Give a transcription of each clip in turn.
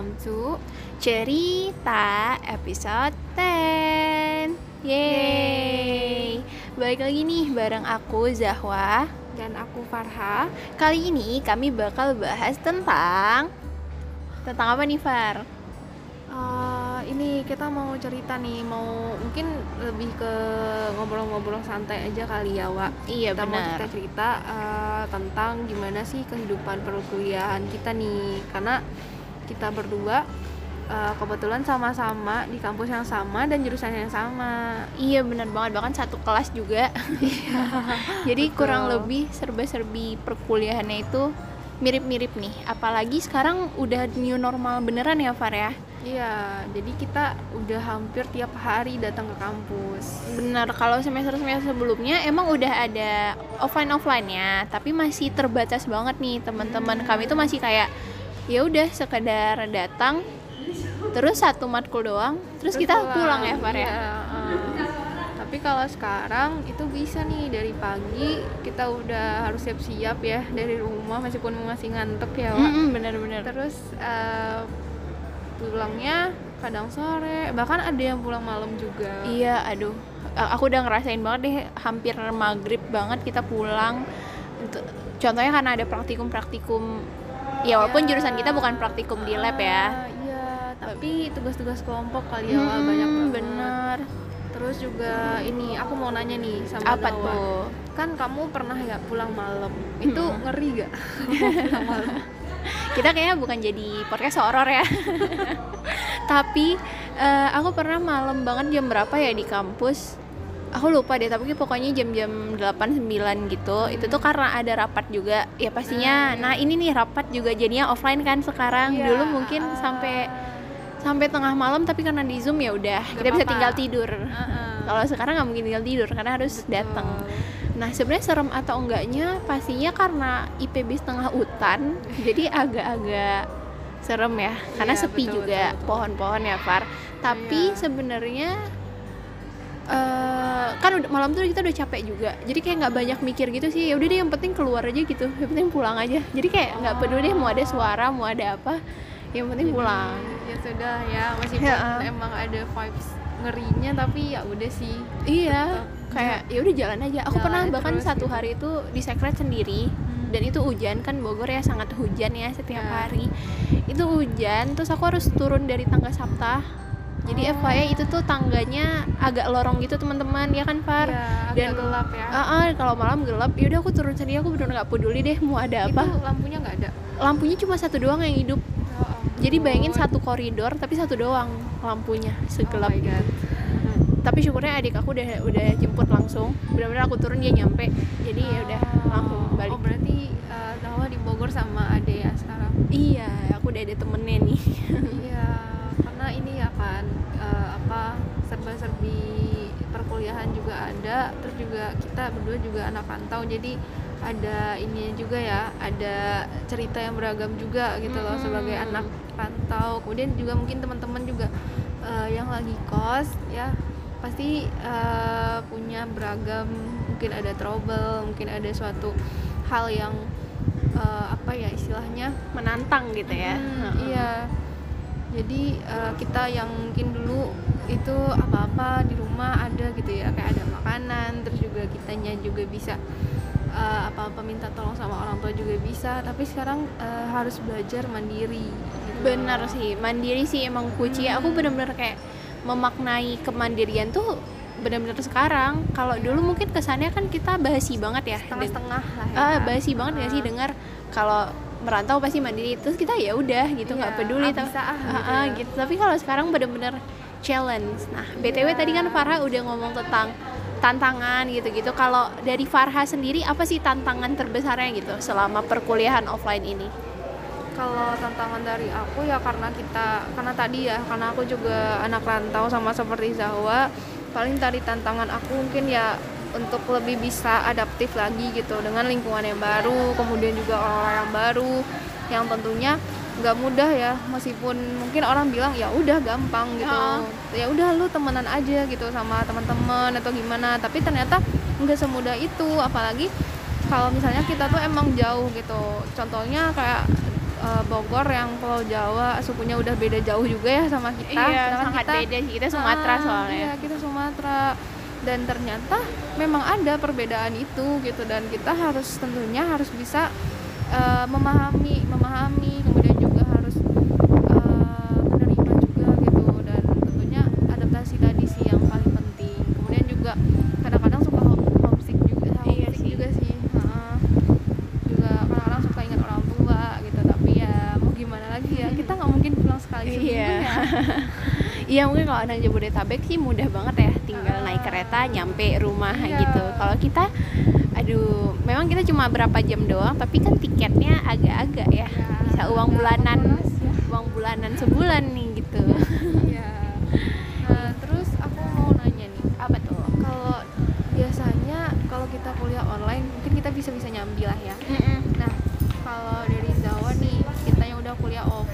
welcome to Cerita episode 10 Yeay Balik lagi nih bareng aku Zahwa dan aku Farha. Kali ini kami bakal bahas tentang Tentang apa nih Far? Uh, ini kita mau cerita nih, mau mungkin lebih ke ngobrol-ngobrol santai aja kali ya, Wak. Iya kita mau benar cerita-cerita uh, tentang gimana sih kehidupan perkuliahan kita nih, karena kita berdua uh, kebetulan sama-sama di kampus yang sama dan jurusan yang sama. Iya benar banget bahkan satu kelas juga Jadi Betul. kurang lebih serba-serbi perkuliahannya itu mirip-mirip nih Apalagi sekarang udah new normal beneran ya Far ya Iya, jadi kita udah hampir tiap hari datang ke kampus. Benar, kalau semester-semester sebelumnya emang udah ada offline offline-nya, tapi masih terbatas banget nih teman-teman. Kami tuh masih kayak ya udah sekedar datang terus satu matkul doang, terus, kita pulang, ya, Far ya. Uh. Tapi kalau sekarang itu bisa nih dari pagi kita udah harus siap-siap ya dari rumah meskipun masih ngantuk ya, Wak. Mm-mm, bener-bener. Terus eh, pulangnya kadang sore, bahkan ada yang pulang malam juga. Iya, aduh. Aku udah ngerasain banget deh hampir maghrib banget kita pulang. Contohnya karena ada praktikum-praktikum Ya walaupun jurusan kita bukan praktikum di lab ya. Ah, Iya, tapi tugas-tugas kelompok kali ya, Hmm, banyak banget. bener. Terus juga ini aku mau nanya nih sama Apa Nawa. tuh? Kan kamu pernah ya pulang malam. Itu Hmm. ngeri gak? pulang malam. kita kayaknya bukan jadi podcast horor ya tapi eh, aku pernah malam banget jam berapa ya di kampus aku lupa deh tapi pokoknya jam-jam 8-9 gitu itu tuh karena ada rapat juga ya pastinya nah ini nih rapat juga jadinya offline kan sekarang Iya, dulu mungkin ah. sampai sampai tengah malam tapi karena di zoom ya udah kita bisa apa-apa. tinggal tidur Heeh. kalau sekarang nggak mungkin tinggal tidur karena harus datang Nah sebenarnya serem atau enggaknya pastinya karena IPB setengah hutan jadi agak-agak serem ya karena Iya, sepi betul, juga pohon-pohon ya Far. Tapi Iya. sebenarnya eh kan udah malam tuh kita udah capek juga. Jadi kayak nggak banyak mikir gitu sih. Ya udah deh yang penting keluar aja gitu. Yang penting pulang aja. Jadi kayak nggak peduli deh mau ada suara mau ada apa. Yang penting Jadi, pulang. Ya sudah ya, meskipun Ya. emang ada vibes ngerinya tapi ya udah sih. iya. Kayak ya udah jalan aja. Aku Jalan pernah aja bahkan satu gitu. hari itu di sekret sendiri. Dan itu hujan kan Bogor ya sangat hujan ya setiap Ya. hari. Itu hujan terus aku harus turun dari tangga Sapta jadi Oh. FYI itu tuh tangganya agak lorong gitu teman-teman ya kan Far? Ya, Dan- gelap ya. Ah, ah, kalau malam gelap. Yaudah aku turun sendiri. Aku bener nggak peduli deh mau ada Itu apa lampunya nggak ada. lampunya cuma satu doang yang hidup. Ampun. jadi bayangin satu koridor tapi satu doang lampunya segelap. Oh tapi syukurnya adik aku udah udah jemput langsung. Benar-benar aku turun dia nyampe. Jadi ya udah langsung balik. Oh berarti uh, Zahwa di Bogor sama Ade ya sekarang. iya aku udah ada temennya ada, terus juga kita berdua juga anak rantau, jadi ada ini juga ya, ada cerita yang beragam juga gitu loh Mm-mm. sebagai anak rantau. Kemudian juga mungkin teman-teman juga eh, yang lagi kos ya pasti eh, punya beragam, mungkin ada trouble, mungkin ada suatu hal yang eh, apa ya istilahnya menantang gitu ya Hmm, Heeh. iya. Jadi eh, kita yang mungkin dulu itu apa-apa di rumah ada gitu ya, kayak ada makanan, terus juga kitanya juga bisa eh, apa-apa minta tolong sama orang tua juga bisa, tapi sekarang eh, harus belajar mandiri. gitu. benar sih mandiri sih emang kunci aku bener-bener kayak memaknai kemandirian tuh bener-bener sekarang kalau dulu mungkin kesannya kan kita basi banget ya Setengah-setengah lah ya. ah basi banget gak sih Ah. dengar kalau merantau pasti mandiri terus kita ya udah gitu nggak Iya, peduli ah, tapi ah, gitu ah, ya. gitu tapi kalau sekarang bener-bener challenge. Nah btw tadi kan Farha udah ngomong tentang tantangan gitu-gitu. Kalau dari Farha sendiri apa sih tantangan terbesarnya gitu selama perkuliahan offline ini? Kalau tantangan dari aku ya karena kita karena tadi ya karena aku juga anak rantau sama seperti Zahwa paling tadi tantangan aku mungkin ya untuk lebih bisa adaptif lagi gitu dengan lingkungan yang baru kemudian juga orang-orang yang baru yang tentunya nggak mudah ya meskipun mungkin orang bilang ya udah gampang gitu. Ya udah lu temenan aja gitu sama teman-teman atau gimana. Tapi ternyata nggak semudah itu apalagi kalau misalnya kita tuh emang jauh gitu. Contohnya kayak eh, Bogor yang Pulau Jawa sukunya udah beda jauh juga ya sama kita. Iya sangat kita, beda sih kita Sumatera Ah, soalnya. iya kita Sumatera. Dan ternyata memang ada perbedaan itu gitu. Dan kita harus tentunya harus bisa eh, memahami memahami kemudian juga harus eh, menerima juga gitu dan tentunya adaptasi tadi sih yang paling penting kemudian juga kadang-kadang suka homesick juga Iya homesick sih. juga sih Heeh. juga kadang-kadang suka ingat orang tua gitu tapi ya mau gimana lagi ya kita nggak mungkin pulang sekali seminggu Iya. ya Iya mungkin kalau anak Jabodetabek sih mudah banget ya tinggal naik kereta nyampe rumah Iya. gitu. Kalau kita aduh memang kita cuma berapa jam doang tapi kan tiketnya agak-agak ya. Bisa uang agak bulanan ya. uang bulanan sebulan nih gitu. Iya. Nah, terus aku mau nanya nih, Apa tuh? kalau biasanya kalau kita kuliah online, mungkin kita bisa-bisa nyambi lah ya. Nah, kalau dari Zawa nih, kita yang udah kuliah offline,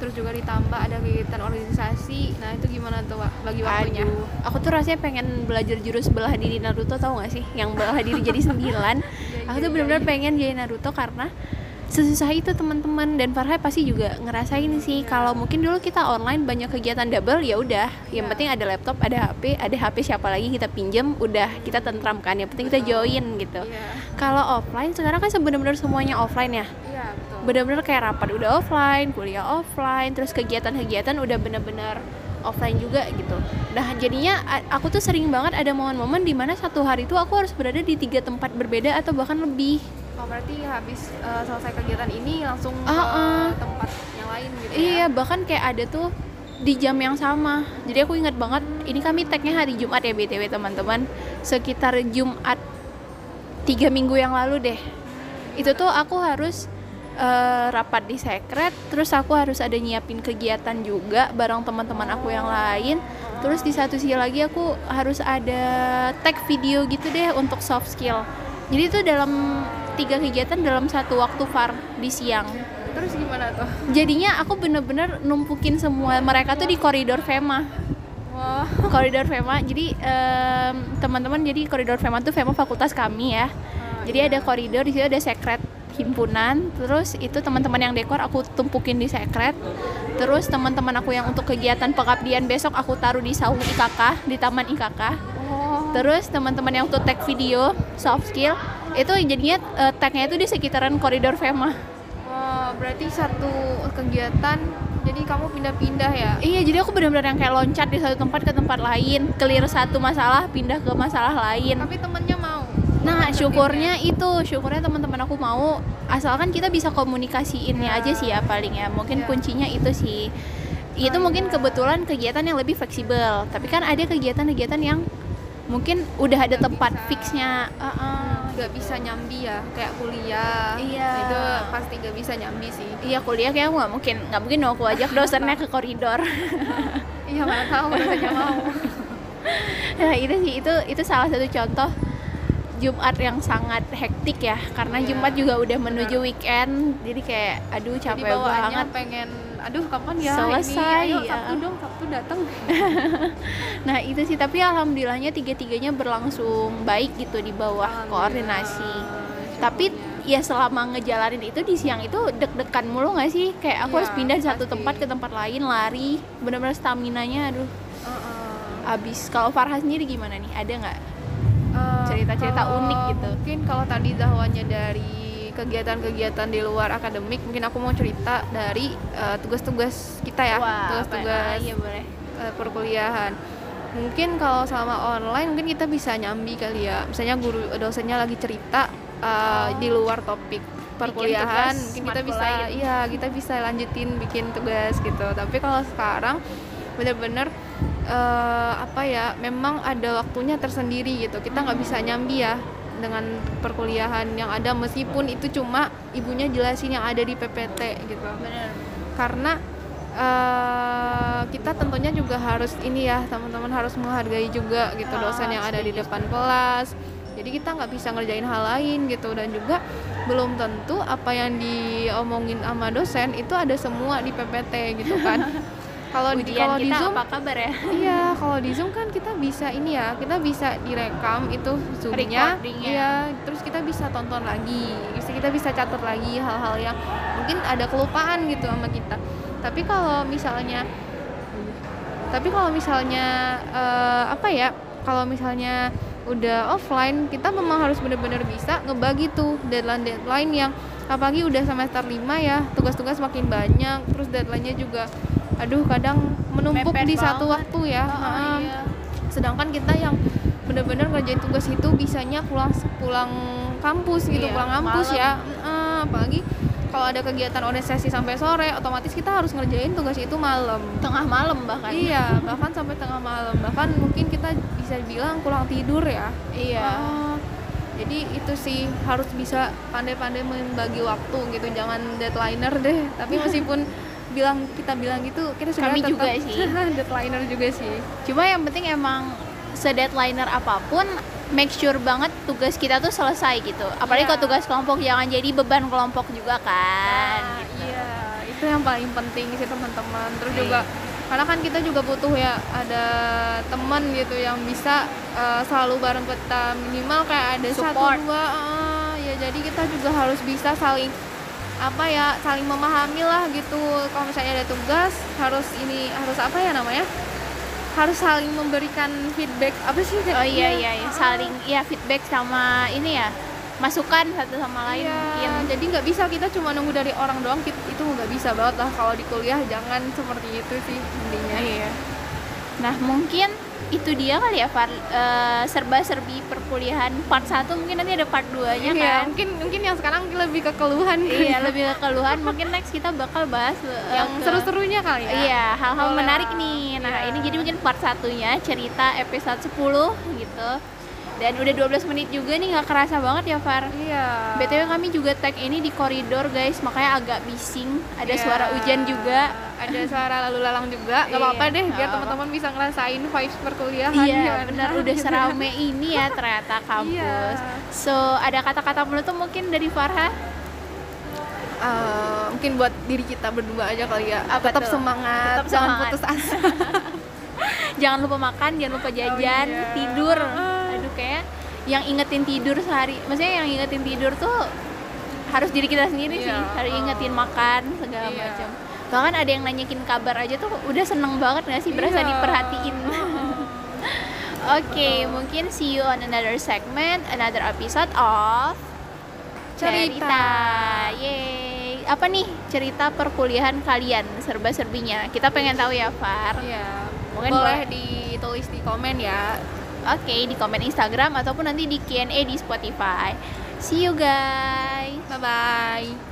terus juga ditambah ada kegiatan organisasi, nah itu gimana tuh Wak, bagi waktunya? Aduh, aku tuh rasanya pengen belajar jurus belah diri Naruto tau gak sih? Yang belah diri jadi sembilan. aku tuh iya, benar-benar iya. pengen jadi Naruto karena sesusah itu teman-teman dan Farha pasti juga ngerasain sih kalau mungkin dulu kita online banyak kegiatan double ya udah yang Iya. penting ada laptop ada HP ada HP siapa lagi kita pinjem udah kita tentram kan yang penting kita join gitu Iya, kalau offline sekarang kan sebenarnya semuanya offline ya iya. Bener-bener kayak rapat udah offline, kuliah offline, terus kegiatan-kegiatan udah bener-bener offline juga gitu. Nah jadinya aku tuh sering banget ada momen-momen di mana satu hari itu aku harus berada di tiga tempat berbeda atau bahkan lebih. Oh, berarti habis eh, selesai kegiatan ini langsung Ah, ah. ke tempat yang lain gitu ya? Iya bahkan kayak ada tuh di jam yang sama. Jadi aku ingat banget ini kami tagnya hari Jumat ya btw teman-teman. Sekitar Jumat tiga minggu yang lalu deh. Itu tuh aku harus eh, rapat di sekret, terus aku harus ada nyiapin kegiatan juga bareng teman-teman aku yang lain. Terus di satu sisi lagi aku harus ada tag video gitu deh untuk soft skill. Jadi itu dalam tiga kegiatan dalam satu waktu far di siang Terus gimana tuh? jadinya aku bener-bener numpukin semua mereka tuh di koridor Fema Wah, koridor Fema jadi em, teman-teman jadi koridor Fema tuh Fema fakultas kami ya jadi ada koridor di situ ada sekret himpunan terus itu teman-teman yang dekor aku tumpukin di sekret terus teman-teman aku yang untuk kegiatan pengabdian besok aku taruh di saung IKK di taman IKK oh, terus teman-teman yang untuk tag video soft skill itu jadinya eh, tagnya itu di sekitaran koridor Fema Wah, berarti satu kegiatan jadi kamu pindah-pindah ya? Iya, jadi aku benar-benar yang kayak loncat di satu tempat ke tempat lain, clear satu masalah, pindah ke masalah lain. Tapi temennya. Nah, syukurnya itu, syukurnya teman-teman aku mau, asalkan kita bisa komunikasiinnya Ya. aja sih ya paling ya. Mungkin Ya. kuncinya itu sih. Itu Oh, mungkin iya. kebetulan kegiatan yang lebih fleksibel. Tapi kan ada kegiatan-kegiatan yang mungkin udah ada Nggak tempat bisa. fixnya. Uh-uh. nggak bisa nyambi ya kayak kuliah Iya. itu pasti nggak bisa nyambi sih Iya kuliah kayak nggak mungkin nggak mungkin aku ajak dosennya ke koridor. iya mana tahu rasanya mau Nah itu sih itu itu salah satu contoh Jumat yang sangat hektik ya karena Iya, Jumat juga udah menuju weekend jadi kayak aduh jadi capek bawaannya banget. pengen aduh kapan ya Selesai, ini ayo ya. sabtu dong sabtu datang nah itu sih tapi alhamdulillahnya tiga tiganya berlangsung baik gitu di bawah koordinasi. tapi ya selama ngejalanin itu di siang itu deg-degan mulu nggak sih? Kayak aku Iya, harus pindah dari satu pasti. tempat ke tempat lain lari benar-benar stamina nya aduh abis kalau Farha sendiri gimana nih? Ada nggak Cerita-cerita unik gitu. mungkin kalau tadi Zahwanya dari kegiatan-kegiatan di luar akademik mungkin aku mau cerita dari eh, tugas-tugas kita ya Wah, tugas-tugas ah, iya boleh. eh, perkuliahan. Mungkin kalau selama online mungkin kita bisa nyambi kali ya. Misalnya guru dosennya lagi cerita eh, di luar topik perkuliahan mungkin kita bisa lain. iya kita bisa lanjutin bikin tugas gitu. Tapi kalau sekarang bener-bener eh, apa ya memang ada waktunya tersendiri gitu. Kita nggak bisa nyambi ya dengan perkuliahan yang ada meskipun itu cuma ibunya jelasin yang ada di PPT gitu. Bener karena eh, kita tentunya juga harus ini ya teman-teman harus menghargai juga gitu Ah, dosen yang ada di depan kelas. Jadi kita nggak bisa ngerjain hal lain gitu. Dan juga belum tentu apa yang diomongin sama dosen itu ada semua di PPT gitu kan kalau di kalau di zoom apa kabar ya? Iya kalau di zoom kan kita bisa ini ya kita bisa direkam itu zoomnya. Recordingnya. iya terus kita bisa tonton lagi bisa kita bisa catat lagi hal-hal yang mungkin ada kelupaan gitu sama kita. Tapi kalau misalnya tapi kalau misalnya eh, apa ya kalau misalnya udah offline kita memang harus benar-benar bisa ngebagi tuh deadline deadline yang apalagi udah semester 5 ya tugas-tugas makin banyak terus deadline-nya juga aduh kadang menumpuk Mepet di satu banget. waktu ya. Oh, iya. sedangkan kita yang benar-benar ngerjain tugas itu bisanya pulang pulang kampus gitu Iya, pulang kampus malam. ya Eh, apalagi kalau ada kegiatan organisasi sampai sore otomatis kita harus ngerjain tugas itu malam. Tengah malam bahkan. Iya bahkan sampai tengah malam. Bahkan mungkin kita bisa bilang kurang tidur ya. Iya. Ah, jadi itu sih harus bisa pandai-pandai membagi waktu gitu. Jangan deadlineer deh. Tapi meskipun bilang kita bilang gitu kita sebenarnya Kami juga tetap sih. deadlineer juga sih cuma yang penting emang sedeadliner apa pun make sure banget tugas kita tuh selesai gitu apalagi Iya. kalau tugas kelompok jangan jadi beban kelompok juga kan Nah, gitu. iya itu yang paling penting sih teman-teman terus Iya. juga karena kan kita juga butuh ya ada teman gitu yang bisa eh, selalu bareng kita minimal kayak ada Support. satu dua eh, ya jadi kita juga harus bisa saling apa ya saling memahami lah gitu. Kalau misalnya ada tugas harus ini harus apa ya namanya? Harus saling memberikan feedback. Apa sih oh iya iya, iya. ah, saling ya feedback sama ini ya masukan satu sama lain Iya, mungkin. jadi nggak bisa kita cuma nunggu dari orang doang itu nggak bisa banget lah. Kalau di kuliah jangan seperti itu sih intinya. Iya. Nah mungkin itu dia kali ya Far, eh, serba-serbi perkuliahan. Part 1 mungkin nanti ada part 2 nya Iya, kan? mungkin mungkin yang sekarang lebih ke keluhan Iya lebih ke keluhan mungkin next kita bakal bahas eh, yang ke- seru-serunya kali ya? Iya hal-hal Boleh. menarik nih. Nah Iya. ini jadi mungkin part satunya cerita episode 10 gitu. Dan udah 12 menit juga nih nggak kerasa banget ya Far. Iya. BTW kami juga tag ini di koridor guys. Makanya agak bising. Ada Iya. suara hujan juga ada suara lalu lalang juga nggak apa-apa Iya, deh nggak biar apa-apa. teman-teman bisa ngerasain vibes perkuliahan Iya gimana benar udah gitu. serame ini ya ternyata kampus. Iya. So ada kata-kata penutup mungkin dari Farha? Eh, mungkin buat diri kita berdua aja kali ya Apa tetap tuh? semangat Tetap jangan semangat. putus asa Jangan lupa makan, jangan lupa jajan, iya. tidur. Aduh kayak yang ingetin tidur sehari, maksudnya yang ingetin tidur tuh harus diri kita sendiri sih, Iya. harus ingetin makan segala Iya. macam. Bahkan ada yang nanyakin kabar aja tuh udah seneng banget gak sih berasa Iya. diperhatiin. Oke, mungkin see you on another segment, another episode of Cerita. Yeay. Apa nih cerita perkuliahan kalian serba-serbinya? Kita pengen tahu ya, Far. Iya. Mungkin boleh boleh- ditulis di komen ya Oke, di komen Instagram ataupun nanti di Q&A di Spotify. See you guys. bye bye